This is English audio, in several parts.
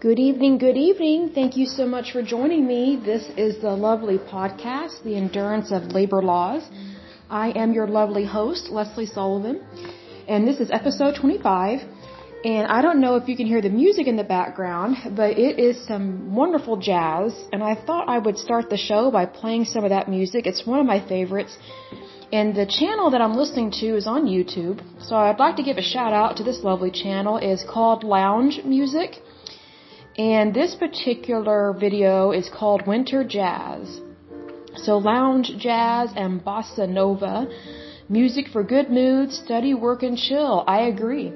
Good evening, good evening. Thank you so much for joining me. This is the lovely podcast, The Endurance of Labor Laws. I am your lovely host, Leslie Sullivan, and this is episode 25. And I don't know if you can hear the music in the background, but it is some wonderful jazz. And I thought I would start the show by playing some of that music. It's one of my favorites. And the channel that I'm listening to is on YouTube. So I'd like to give a shout out to this lovely channel. It is called Lounge Music. And this particular video is called Winter Jazz. So lounge jazz and bossa nova, music for good moods, study, work, and chill. I agree.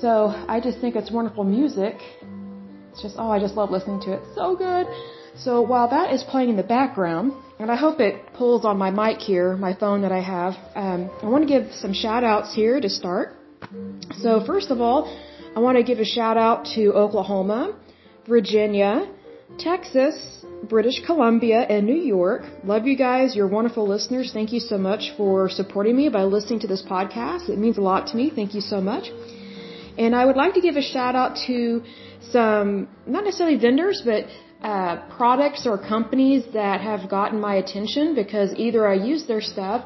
So I just think it's wonderful music. It's just, oh, I just love listening to it. So good. So while that is playing in the background, and I hope it pulls on my mic here, my phone that I have, um, I want to give some shout outs here to start. So first of all, I want to give a shout out to Oklahoma, Virginia, Texas, British Columbia, and New York. Love you guys. You're wonderful listeners. Thank you so much for supporting me by listening to this podcast. It means a lot to me. Thank you so much. And I would like to give a shout out to some, not necessarily vendors, but uh, products or companies that have gotten my attention because either I use their stuff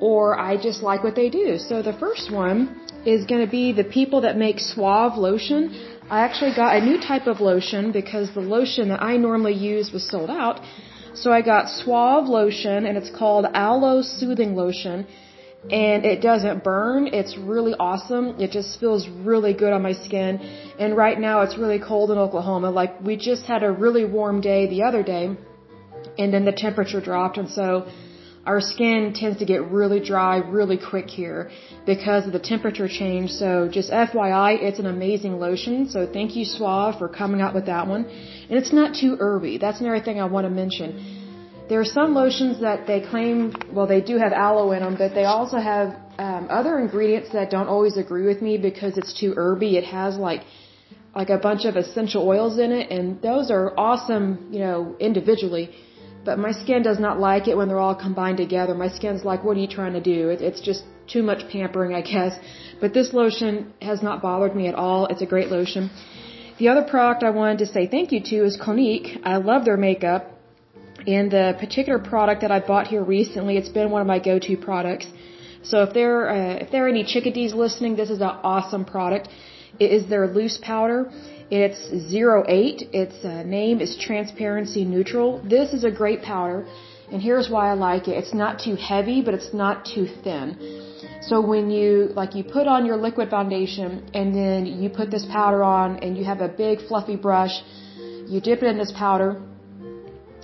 or I just like what they do. So the first one is going to be the people that make Suave lotion. I actually got a new type of lotion because the lotion that I normally use was sold out. So I got Suave lotion and it's called Aloe Soothing Lotion and it doesn't burn. It's really awesome. It just feels really good on my skin. And right now it's really cold in Oklahoma. Like we just had a really warm day the other day and then the temperature dropped and so our skin tends to get really dry really quick here because of the temperature change. So just FYI, it's an amazing lotion. So thank you Suave for coming out with that one. And it's not too herby. That's another thing I want to mention there are some lotions that they claim, well, they do have aloe in them, but they also have um, other ingredients that don't always agree with me because it's too herby. It has like like a bunch of essential oils in it, and those are awesome, you know, individually. But my skin does not like it when they're all combined together. My skin's like, what are you trying to do? It, it's just too much pampering, I guess. But this lotion has not bothered me at all. It's a great lotion. The other product I wanted to say thank you to is Clinique. I love their makeup. And the particular product that I bought here recently, it's been one of my go-to products. So if there uh, if there are any chickadees listening, this is an awesome product. It is their loose powder. It's 08. Its uh, name is Transparency Neutral. This is a great powder, and here's why I like it. It's not too heavy, but it's not too thin. So when you like you put on your liquid foundation and then you put this powder on and you have a big fluffy brush, you dip it in this powder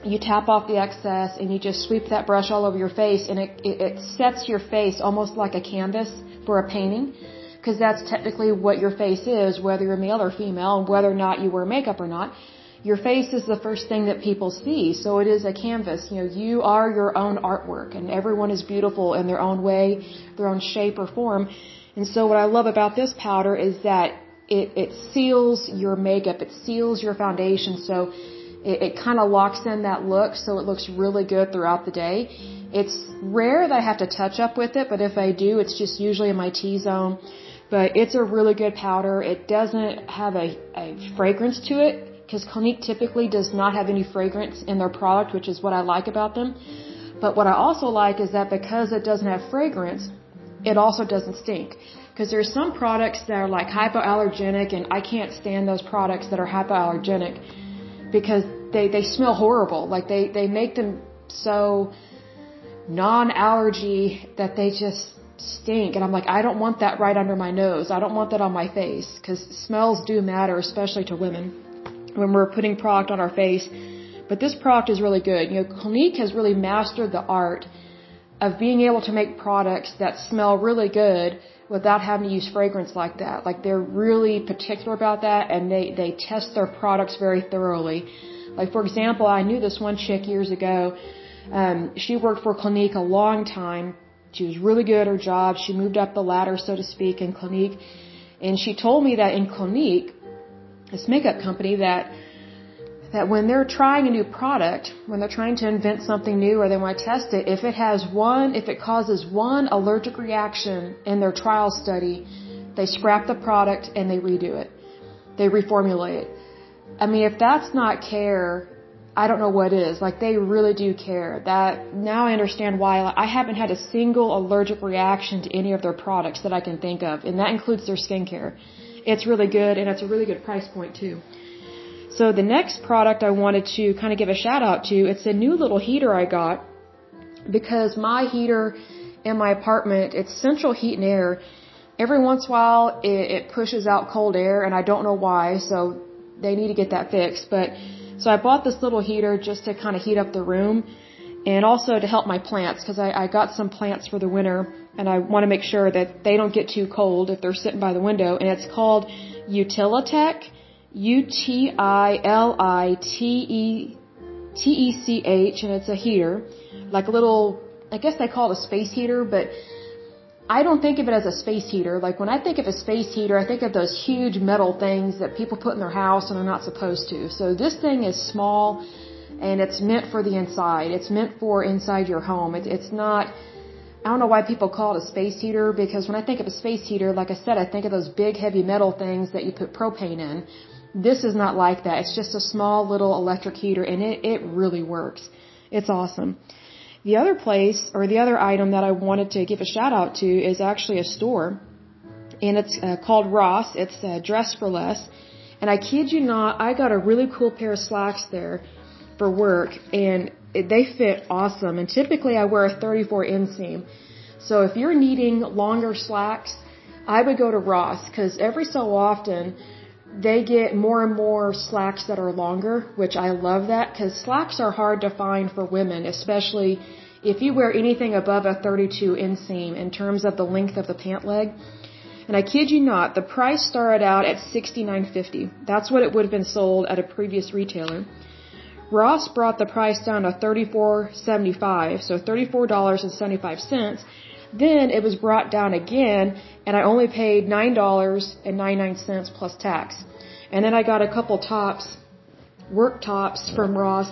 you tap off the excess and you just sweep that brush all over your face and it, it, it sets your face almost like a canvas for a painting because that's technically what your face is whether you're male or female whether or not you wear makeup or not. Your face is the first thing that people see so it is a canvas. You know you are your own artwork and everyone is beautiful in their own way their own shape or form. And so what i love about this powder is that it, it seals your makeup it seals your foundation. So it, it kind of locks in that look so it looks really good throughout the day. It's rare that I have to touch up with it, but if I do, it's just usually in my T-zone. But it's a really good powder. It doesn't have a, a fragrance to it because Clinique typically does not have any fragrance in their product, which is what I like about them. But what I also like is that because it doesn't have fragrance, it also doesn't stink. Because there's some products that are like hypoallergenic and I can't stand those products that are hypoallergenic because they they smell horrible. Like they they make them so non-allergy that they just stink and I'm like I don't want that right under my nose. I don't want that on my face cuz smells do matter especially to women when we're putting product on our face. But this product is really good. You know, Clinique has really mastered the art of being able to make products that smell really good without having to use fragrance like that. Like they're really particular about that and they, they test their products very thoroughly. Like for example, I knew this one chick years ago. Um, she worked for Clinique a long time. She was really good at her job. She moved up the ladder, so to speak, in Clinique. And she told me that in Clinique, this makeup company, that that when they're trying a new product, when they're trying to invent something new or they want to test it, if it has one, if it causes one allergic reaction in their trial study, they scrap the product and they redo it. They reformulate it. I mean, if that's not care, I don't know what is. Like they really do care. That now I understand why I haven't had a single allergic reaction to any of their products that I can think of, and that includes their skincare. It's really good, and it's a really good price point too. So the next product I wanted to kind of give a shout out to, it's a new little heater I got because my heater in my apartment, it's central heat and air. Every once in a while, it, it pushes out cold air, and I don't know why. So they need to get that fixed, but so I bought this little heater just to kind of heat up the room and also to help my plants because I, I got some plants for the winter and I want to make sure that they don't get too cold if they're sitting by the window. And it's called Utilitech, U-T-I-L-I-T-E-T-E-C-H, and it's a heater, like a little, I guess they call it a space heater, but I don't think of it as a space heater. Like when I think of a space heater, I think of those huge metal things that people put in their house and they're not supposed to. So this thing is small and it's meant for the inside. It's meant for inside your home. It, it's not, I don't know why people call it a space heater because when I think of a space heater, like I said, I think of those big heavy metal things that you put propane in. This is not like that. It's just a small little electric heater and it, it really works. It's awesome. The other place or the other item that I wanted to give a shout out to is actually a store, and it's uh, called Ross. It's uh, Dress for Less, and I kid you not, I got a really cool pair of slacks there for work, and it, they fit awesome. And typically, I wear a 34 inseam, so if you're needing longer slacks, I would go to Ross because every so often they get more and more slacks that are longer, which I love that because slacks are hard to find for women, especially if you wear anything above a 32 inseam in terms of the length of the pant leg. And I kid you not, the price started out at $69.50. That's what it would have been sold at a previous retailer. Ross brought the price down to $34.75, so $34.75. Then it was brought down again, and I only paid $9.99 plus tax. And then I got a couple tops, work tops from Ross,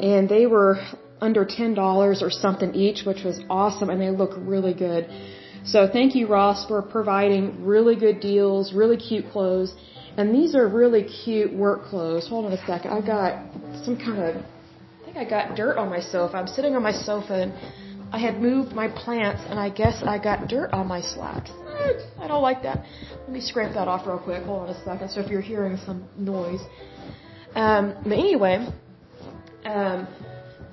and they were under $10 or something each, which was awesome, and they look really good. So thank you, Ross, for providing really good deals, really cute clothes. And these are really cute work clothes. Hold on a second. I got some kind of, I think I got dirt on my sofa. I'm sitting on my sofa and I had moved my plants and I guess I got dirt on my slacks. I don't like that. Let me scrape that off real quick. Hold on a second. So if you're hearing some noise. Um, but anyway, um,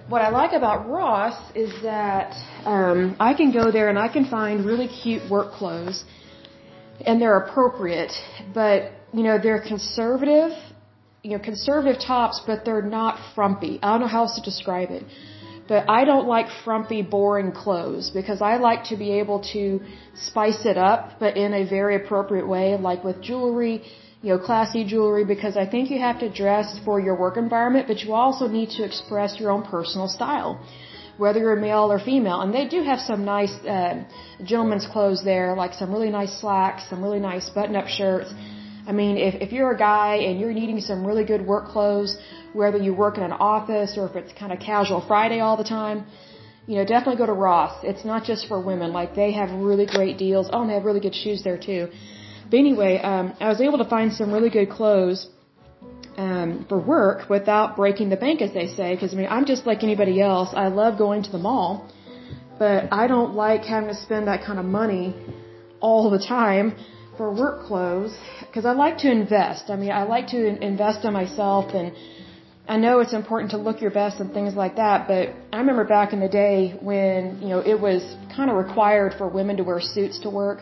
what I like about Ross is that um, I can go there and I can find really cute work clothes, and they're appropriate. But you know, they're conservative, you know, conservative tops, but they're not frumpy. I don't know how else to describe it. But I don't like frumpy, boring clothes because I like to be able to spice it up, but in a very appropriate way, like with jewelry, you know, classy jewelry, because I think you have to dress for your work environment, but you also need to express your own personal style, whether you're male or female. And they do have some nice uh, gentlemen's clothes there, like some really nice slacks, some really nice button-up shirts. I mean, if, if you're a guy and you're needing some really good work clothes, whether you work in an office or if it's kind of casual Friday all the time, you know, definitely go to Ross. It's not just for women. Like they have really great deals. Oh, and they have really good shoes there too. But anyway, um, I was able to find some really good clothes um, for work without breaking the bank, as they say. Because I mean, I'm just like anybody else. I love going to the mall, but I don't like having to spend that kind of money all the time for work clothes because I like to invest. I mean, I like to invest in myself and I know it's important to look your best and things like that, but I remember back in the day when, you know, it was kind of required for women to wear suits to work.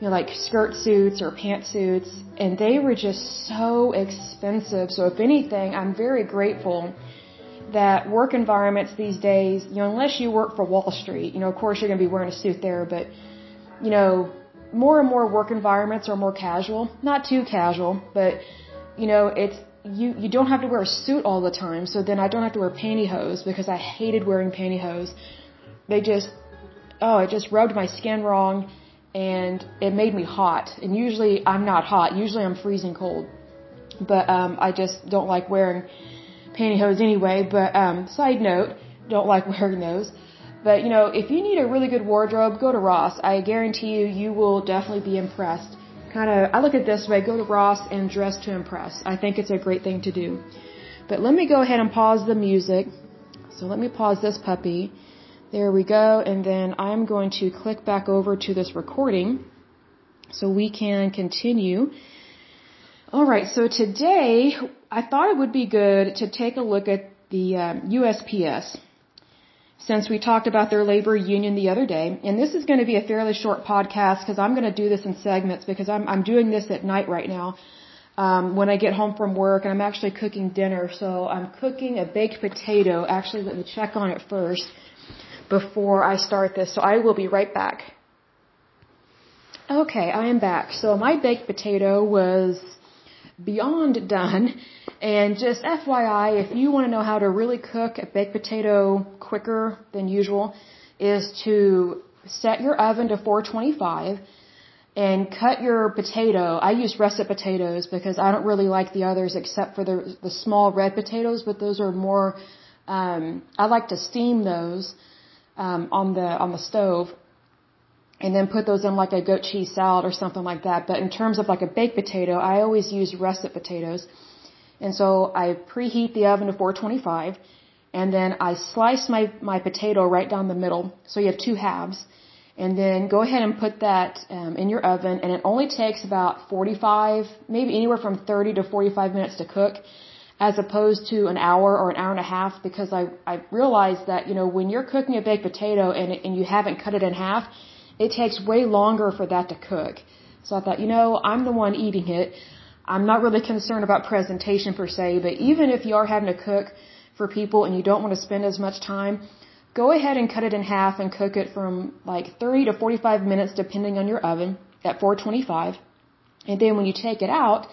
You know, like skirt suits or pantsuits, and they were just so expensive. So if anything, I'm very grateful that work environments these days, you know, unless you work for Wall Street, you know, of course you're going to be wearing a suit there, but, you know, more and more work environments are more casual. Not too casual, but, you know, it's, you you don't have to wear a suit all the time, so then I don't have to wear pantyhose because I hated wearing pantyhose. They just oh, it just rubbed my skin wrong and it made me hot. And usually I'm not hot. Usually I'm freezing cold. But um I just don't like wearing pantyhose anyway, but um side note, don't like wearing those. But you know, if you need a really good wardrobe, go to Ross. I guarantee you you will definitely be impressed kind of, I look at it this way, go to Ross and dress to impress. I think it's a great thing to do. But let me go ahead and pause the music. So let me pause this puppy. There we go. And then I'm going to click back over to this recording so we can continue. All right. So today I thought it would be good to take a look at the um, USPS since we talked about their labor union the other day. And this is going to be a fairly short podcast because I'm going to do this in segments because I'm, I'm doing this at night right now. Um, when I get home from work and I'm actually cooking dinner. So I'm cooking a baked potato. Actually, let me check on it first before I start this. So I will be right back. Okay, I am back. So my baked potato was beyond done. And just FYI, if you want to know how to really cook a baked potato quicker than usual, is to set your oven to 425 and cut your potato. I use russet potatoes because I don't really like the others except for the the small red potatoes, but those are more. Um, I like to steam those um, on the on the stove, and then put those in like a goat cheese salad or something like that. But in terms of like a baked potato, I always use russet potatoes, and so I preheat the oven to 425, and then I slice my my potato right down the middle, so you have two halves. And then go ahead and put that um, in your oven and it only takes about 45 maybe anywhere from 30 to 45 minutes to cook as opposed to an hour or an hour and a half because I, I realized that you know when you're cooking a baked potato and, and you haven't cut it in half it takes way longer for that to cook. So I thought you know I'm the one eating it I'm not really concerned about presentation per se but even if you are having to cook for people and you don't want to spend as much time Go ahead and cut it in half and cook it from like 30 to 45 minutes depending on your oven at 425. And then when you take it out,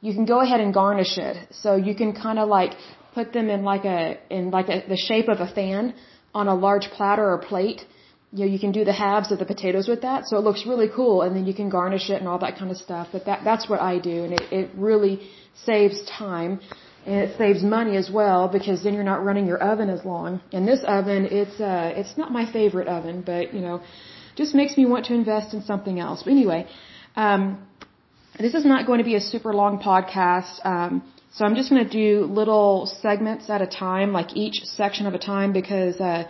you can go ahead and garnish it. So you can kind of like put them in like a in like a, the shape of a fan on a large platter or plate. You know, you can do the halves of the potatoes with that, so it looks really cool. And then you can garnish it and all that kind of stuff. But that that's what I do, and it it really saves time and it saves money as well because then you're not running your oven as long. And this oven, it's uh, it's not my favorite oven, but you know, just makes me want to invest in something else. But anyway, um, this is not going to be a super long podcast. Um, so I'm just going to do little segments at a time, like each section of a time, because uh,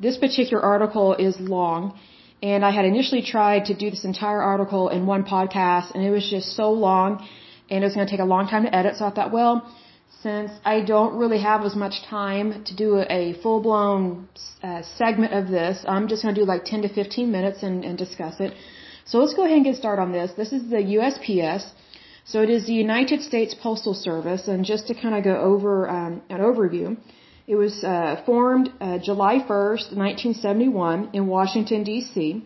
this particular article is long. And I had initially tried to do this entire article in one podcast, and it was just so long, and it was going to take a long time to edit. So I thought, well, since I don't really have as much time to do a full blown uh, segment of this, I'm just going to do like 10 to 15 minutes and, and discuss it. So let's go ahead and get started on this. This is the USPS. So it is the United States Postal Service, and just to kind of go over um, an overview, it was uh, formed uh, July 1st, 1971, in Washington D.C.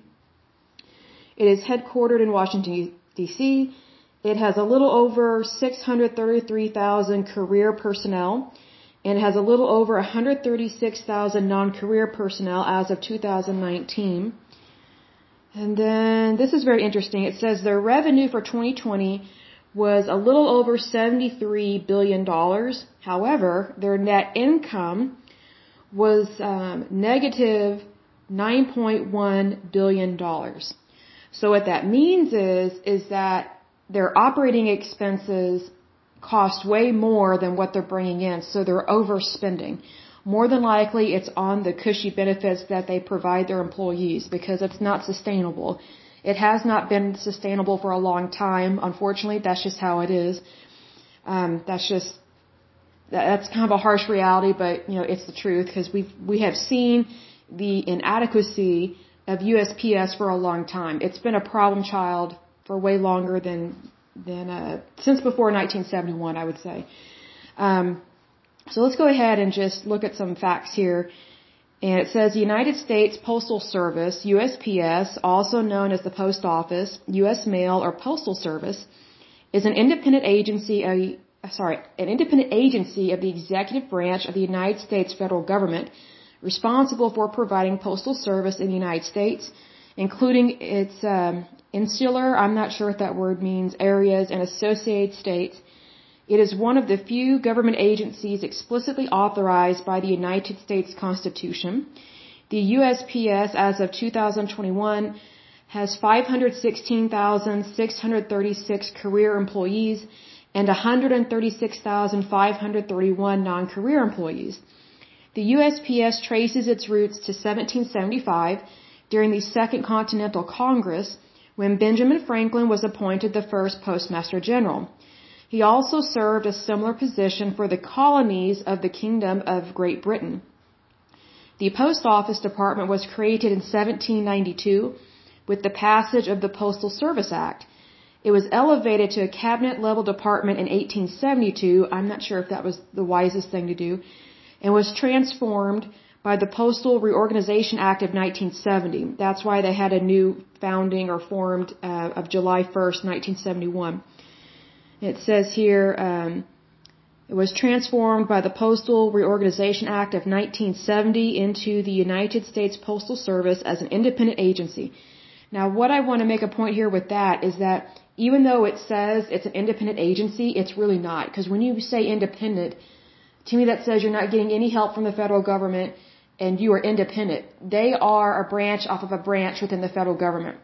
It is headquartered in Washington D.C. It has a little over 633,000 career personnel and it has a little over 136,000 non-career personnel as of 2019. And then this is very interesting. It says their revenue for 2020 was a little over 73 billion dollars. However, their net income was um, negative 9.1 billion dollars. So what that means is is that their operating expenses cost way more than what they're bringing in, so they're overspending. More than likely, it's on the cushy benefits that they provide their employees because it's not sustainable. It has not been sustainable for a long time. Unfortunately, that's just how it is. Um, that's just that's kind of a harsh reality, but you know it's the truth because we we have seen the inadequacy of USPS for a long time. It's been a problem child for way longer than than uh, since before 1971, I would say. Um, so let's go ahead and just look at some facts here. And it says the United States Postal Service, USPS, also known as the Post Office, U.S. Mail, or Postal Service, is an independent agency. Uh, sorry, an independent agency of the executive branch of the United States federal government, responsible for providing postal service in the United States, including its um, insular, I'm not sure what that word means, areas and associated states. It is one of the few government agencies explicitly authorized by the United States Constitution. The USPS, as of 2021, has 516,636 career employees and 136,531 non-career employees. The USPS traces its roots to 1775 during the Second Continental Congress when Benjamin Franklin was appointed the first Postmaster General. He also served a similar position for the colonies of the Kingdom of Great Britain. The Post Office Department was created in 1792 with the passage of the Postal Service Act. It was elevated to a cabinet level department in 1872. I'm not sure if that was the wisest thing to do. And was transformed by the Postal Reorganization Act of 1970. That's why they had a new founding or formed uh, of July 1st, 1971. It says here, um, it was transformed by the Postal Reorganization Act of 1970 into the United States Postal Service as an independent agency. Now, what I want to make a point here with that is that even though it says it's an independent agency, it's really not. Because when you say independent, to me that says you're not getting any help from the federal government and you are independent. They are a branch off of a branch within the federal government.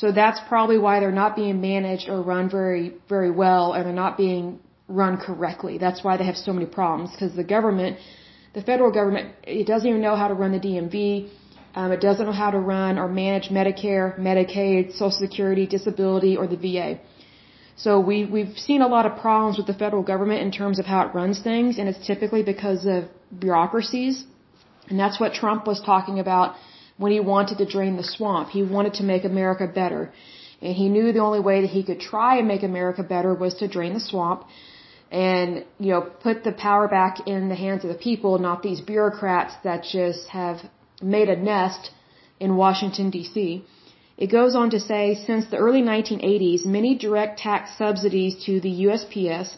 So that's probably why they're not being managed or run very, very well and they're not being run correctly. That's why they have so many problems because the government, the federal government, it doesn't even know how to run the DMV. Um, it doesn't know how to run or manage Medicare, Medicaid, Social Security, disability, or the VA. So we, we've seen a lot of problems with the federal government in terms of how it runs things, and it's typically because of bureaucracies. And that's what Trump was talking about when he wanted to drain the swamp. He wanted to make America better. And he knew the only way that he could try and make America better was to drain the swamp and, you know, put the power back in the hands of the people, not these bureaucrats that just have made a nest in Washington, D.C. It goes on to say, since the early 1980s, many direct tax subsidies to the USPS,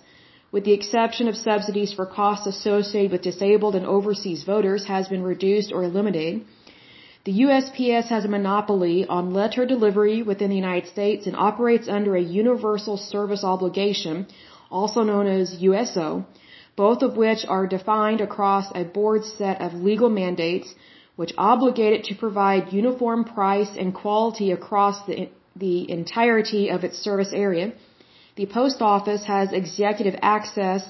with the exception of subsidies for costs associated with disabled and overseas voters, has been reduced or eliminated. The USPS has a monopoly on letter delivery within the United States and operates under a universal service obligation, also known as USO, both of which are defined across a board set of legal mandates which obligate it to provide uniform price and quality across the, the entirety of its service area. The post office has executive access,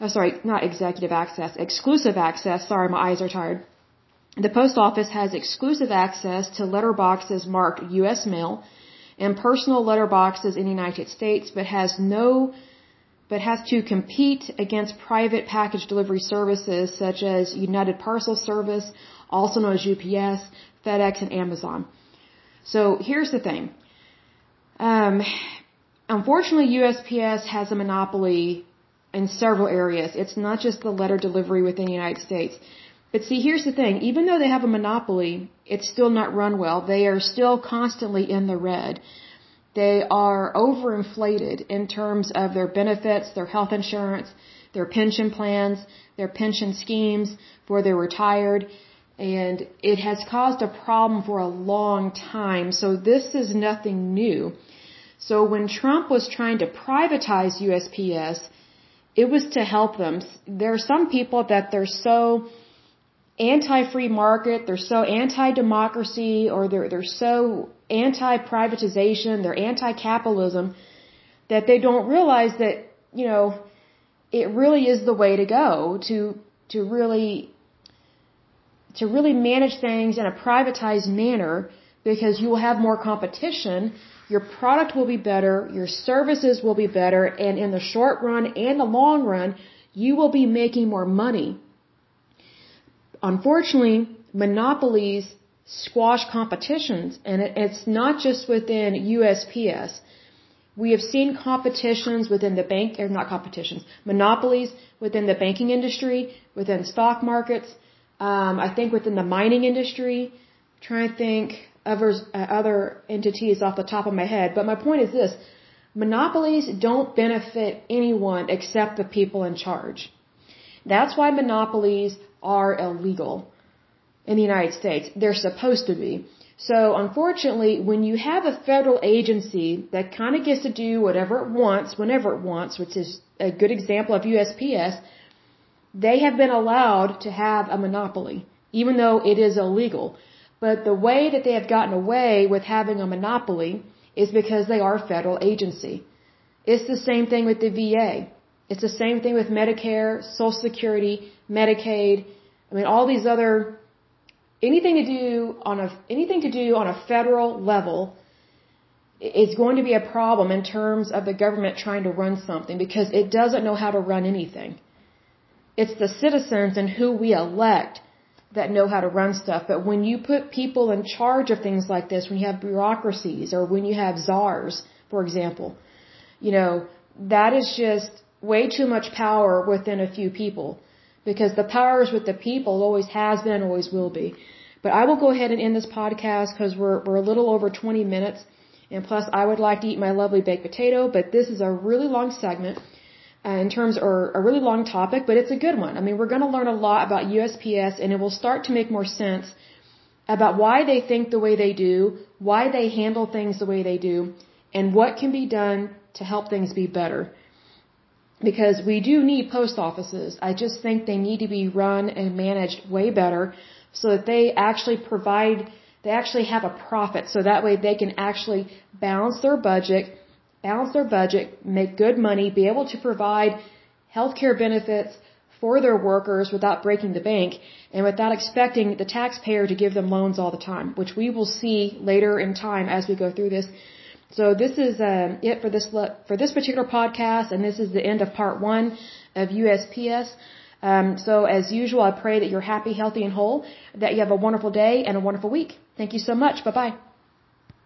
oh, sorry, not executive access, exclusive access, sorry, my eyes are tired the post office has exclusive access to letterboxes marked U.S. mail and personal letterboxes in the United States, but has no, but has to compete against private package delivery services such as United Parcel Service, also known as UPS, FedEx, and Amazon. So here's the thing. Um, unfortunately, USPS has a monopoly in several areas. It's not just the letter delivery within the United States. But see, here's the thing. Even though they have a monopoly, it's still not run well. They are still constantly in the red. They are overinflated in terms of their benefits, their health insurance, their pension plans, their pension schemes for their retired. And it has caused a problem for a long time. So this is nothing new. So when Trump was trying to privatize USPS, it was to help them. There are some people that they're so anti-free market, they're so anti-democracy, or they're, they're so anti-privatization, they're anti-capitalism, that they don't realize that, you know, it really is the way to go to, to really, to really manage things in a privatized manner because you will have more competition, your product will be better, your services will be better, and in the short run and the long run, you will be making more money unfortunately, monopolies squash competitions, and it's not just within USPS. We have seen competitions within the bank, or not competitions, monopolies within the banking industry, within stock markets, um, I think within the mining industry. I'm trying to think others, uh, other entities off the top of my head, but my point is this: monopolies don't benefit anyone except the people in charge. That's why monopolies are illegal in the United States. They're supposed to be. So unfortunately, when you have a federal agency that kind of gets to do whatever it wants, whenever it wants, which is a good example of USPS, they have been allowed to have a monopoly, even though it is illegal. But the way that they have gotten away with having a monopoly is because they are a federal agency. It's the same thing with the VA. It's the same thing with Medicare, Social Security, Medicaid. I mean, all these other anything to do on a anything to do on a federal level is going to be a problem in terms of the government trying to run something because it doesn't know how to run anything. It's the citizens and who we elect that know how to run stuff. But when you put people in charge of things like this, when you have bureaucracies or when you have czars, for example, you know, that is just way too much power within a few people. Because the power is with the people, always has been, and always will be. But I will go ahead and end this podcast because we're, we're a little over 20 minutes. And plus, I would like to eat my lovely baked potato, but this is a really long segment uh, in terms or a really long topic, but it's a good one. I mean, we're going to learn a lot about USPS and it will start to make more sense about why they think the way they do, why they handle things the way they do, and what can be done to help things be better. Because we do need post offices. I just think they need to be run and managed way better so that they actually provide, they actually have a profit so that way they can actually balance their budget balance their budget, make good money, be able to provide healthcare benefits for their workers without breaking the bank and without expecting the taxpayer to give them loans all the time, which we will see later in time as we go through this. So this is uh, it for this for this particular podcast, and this is the end of part one of USPS. Um, so as usual, I pray that you're happy, healthy, and whole, that you have a wonderful day and a wonderful week. Thank you so much. Bye bye.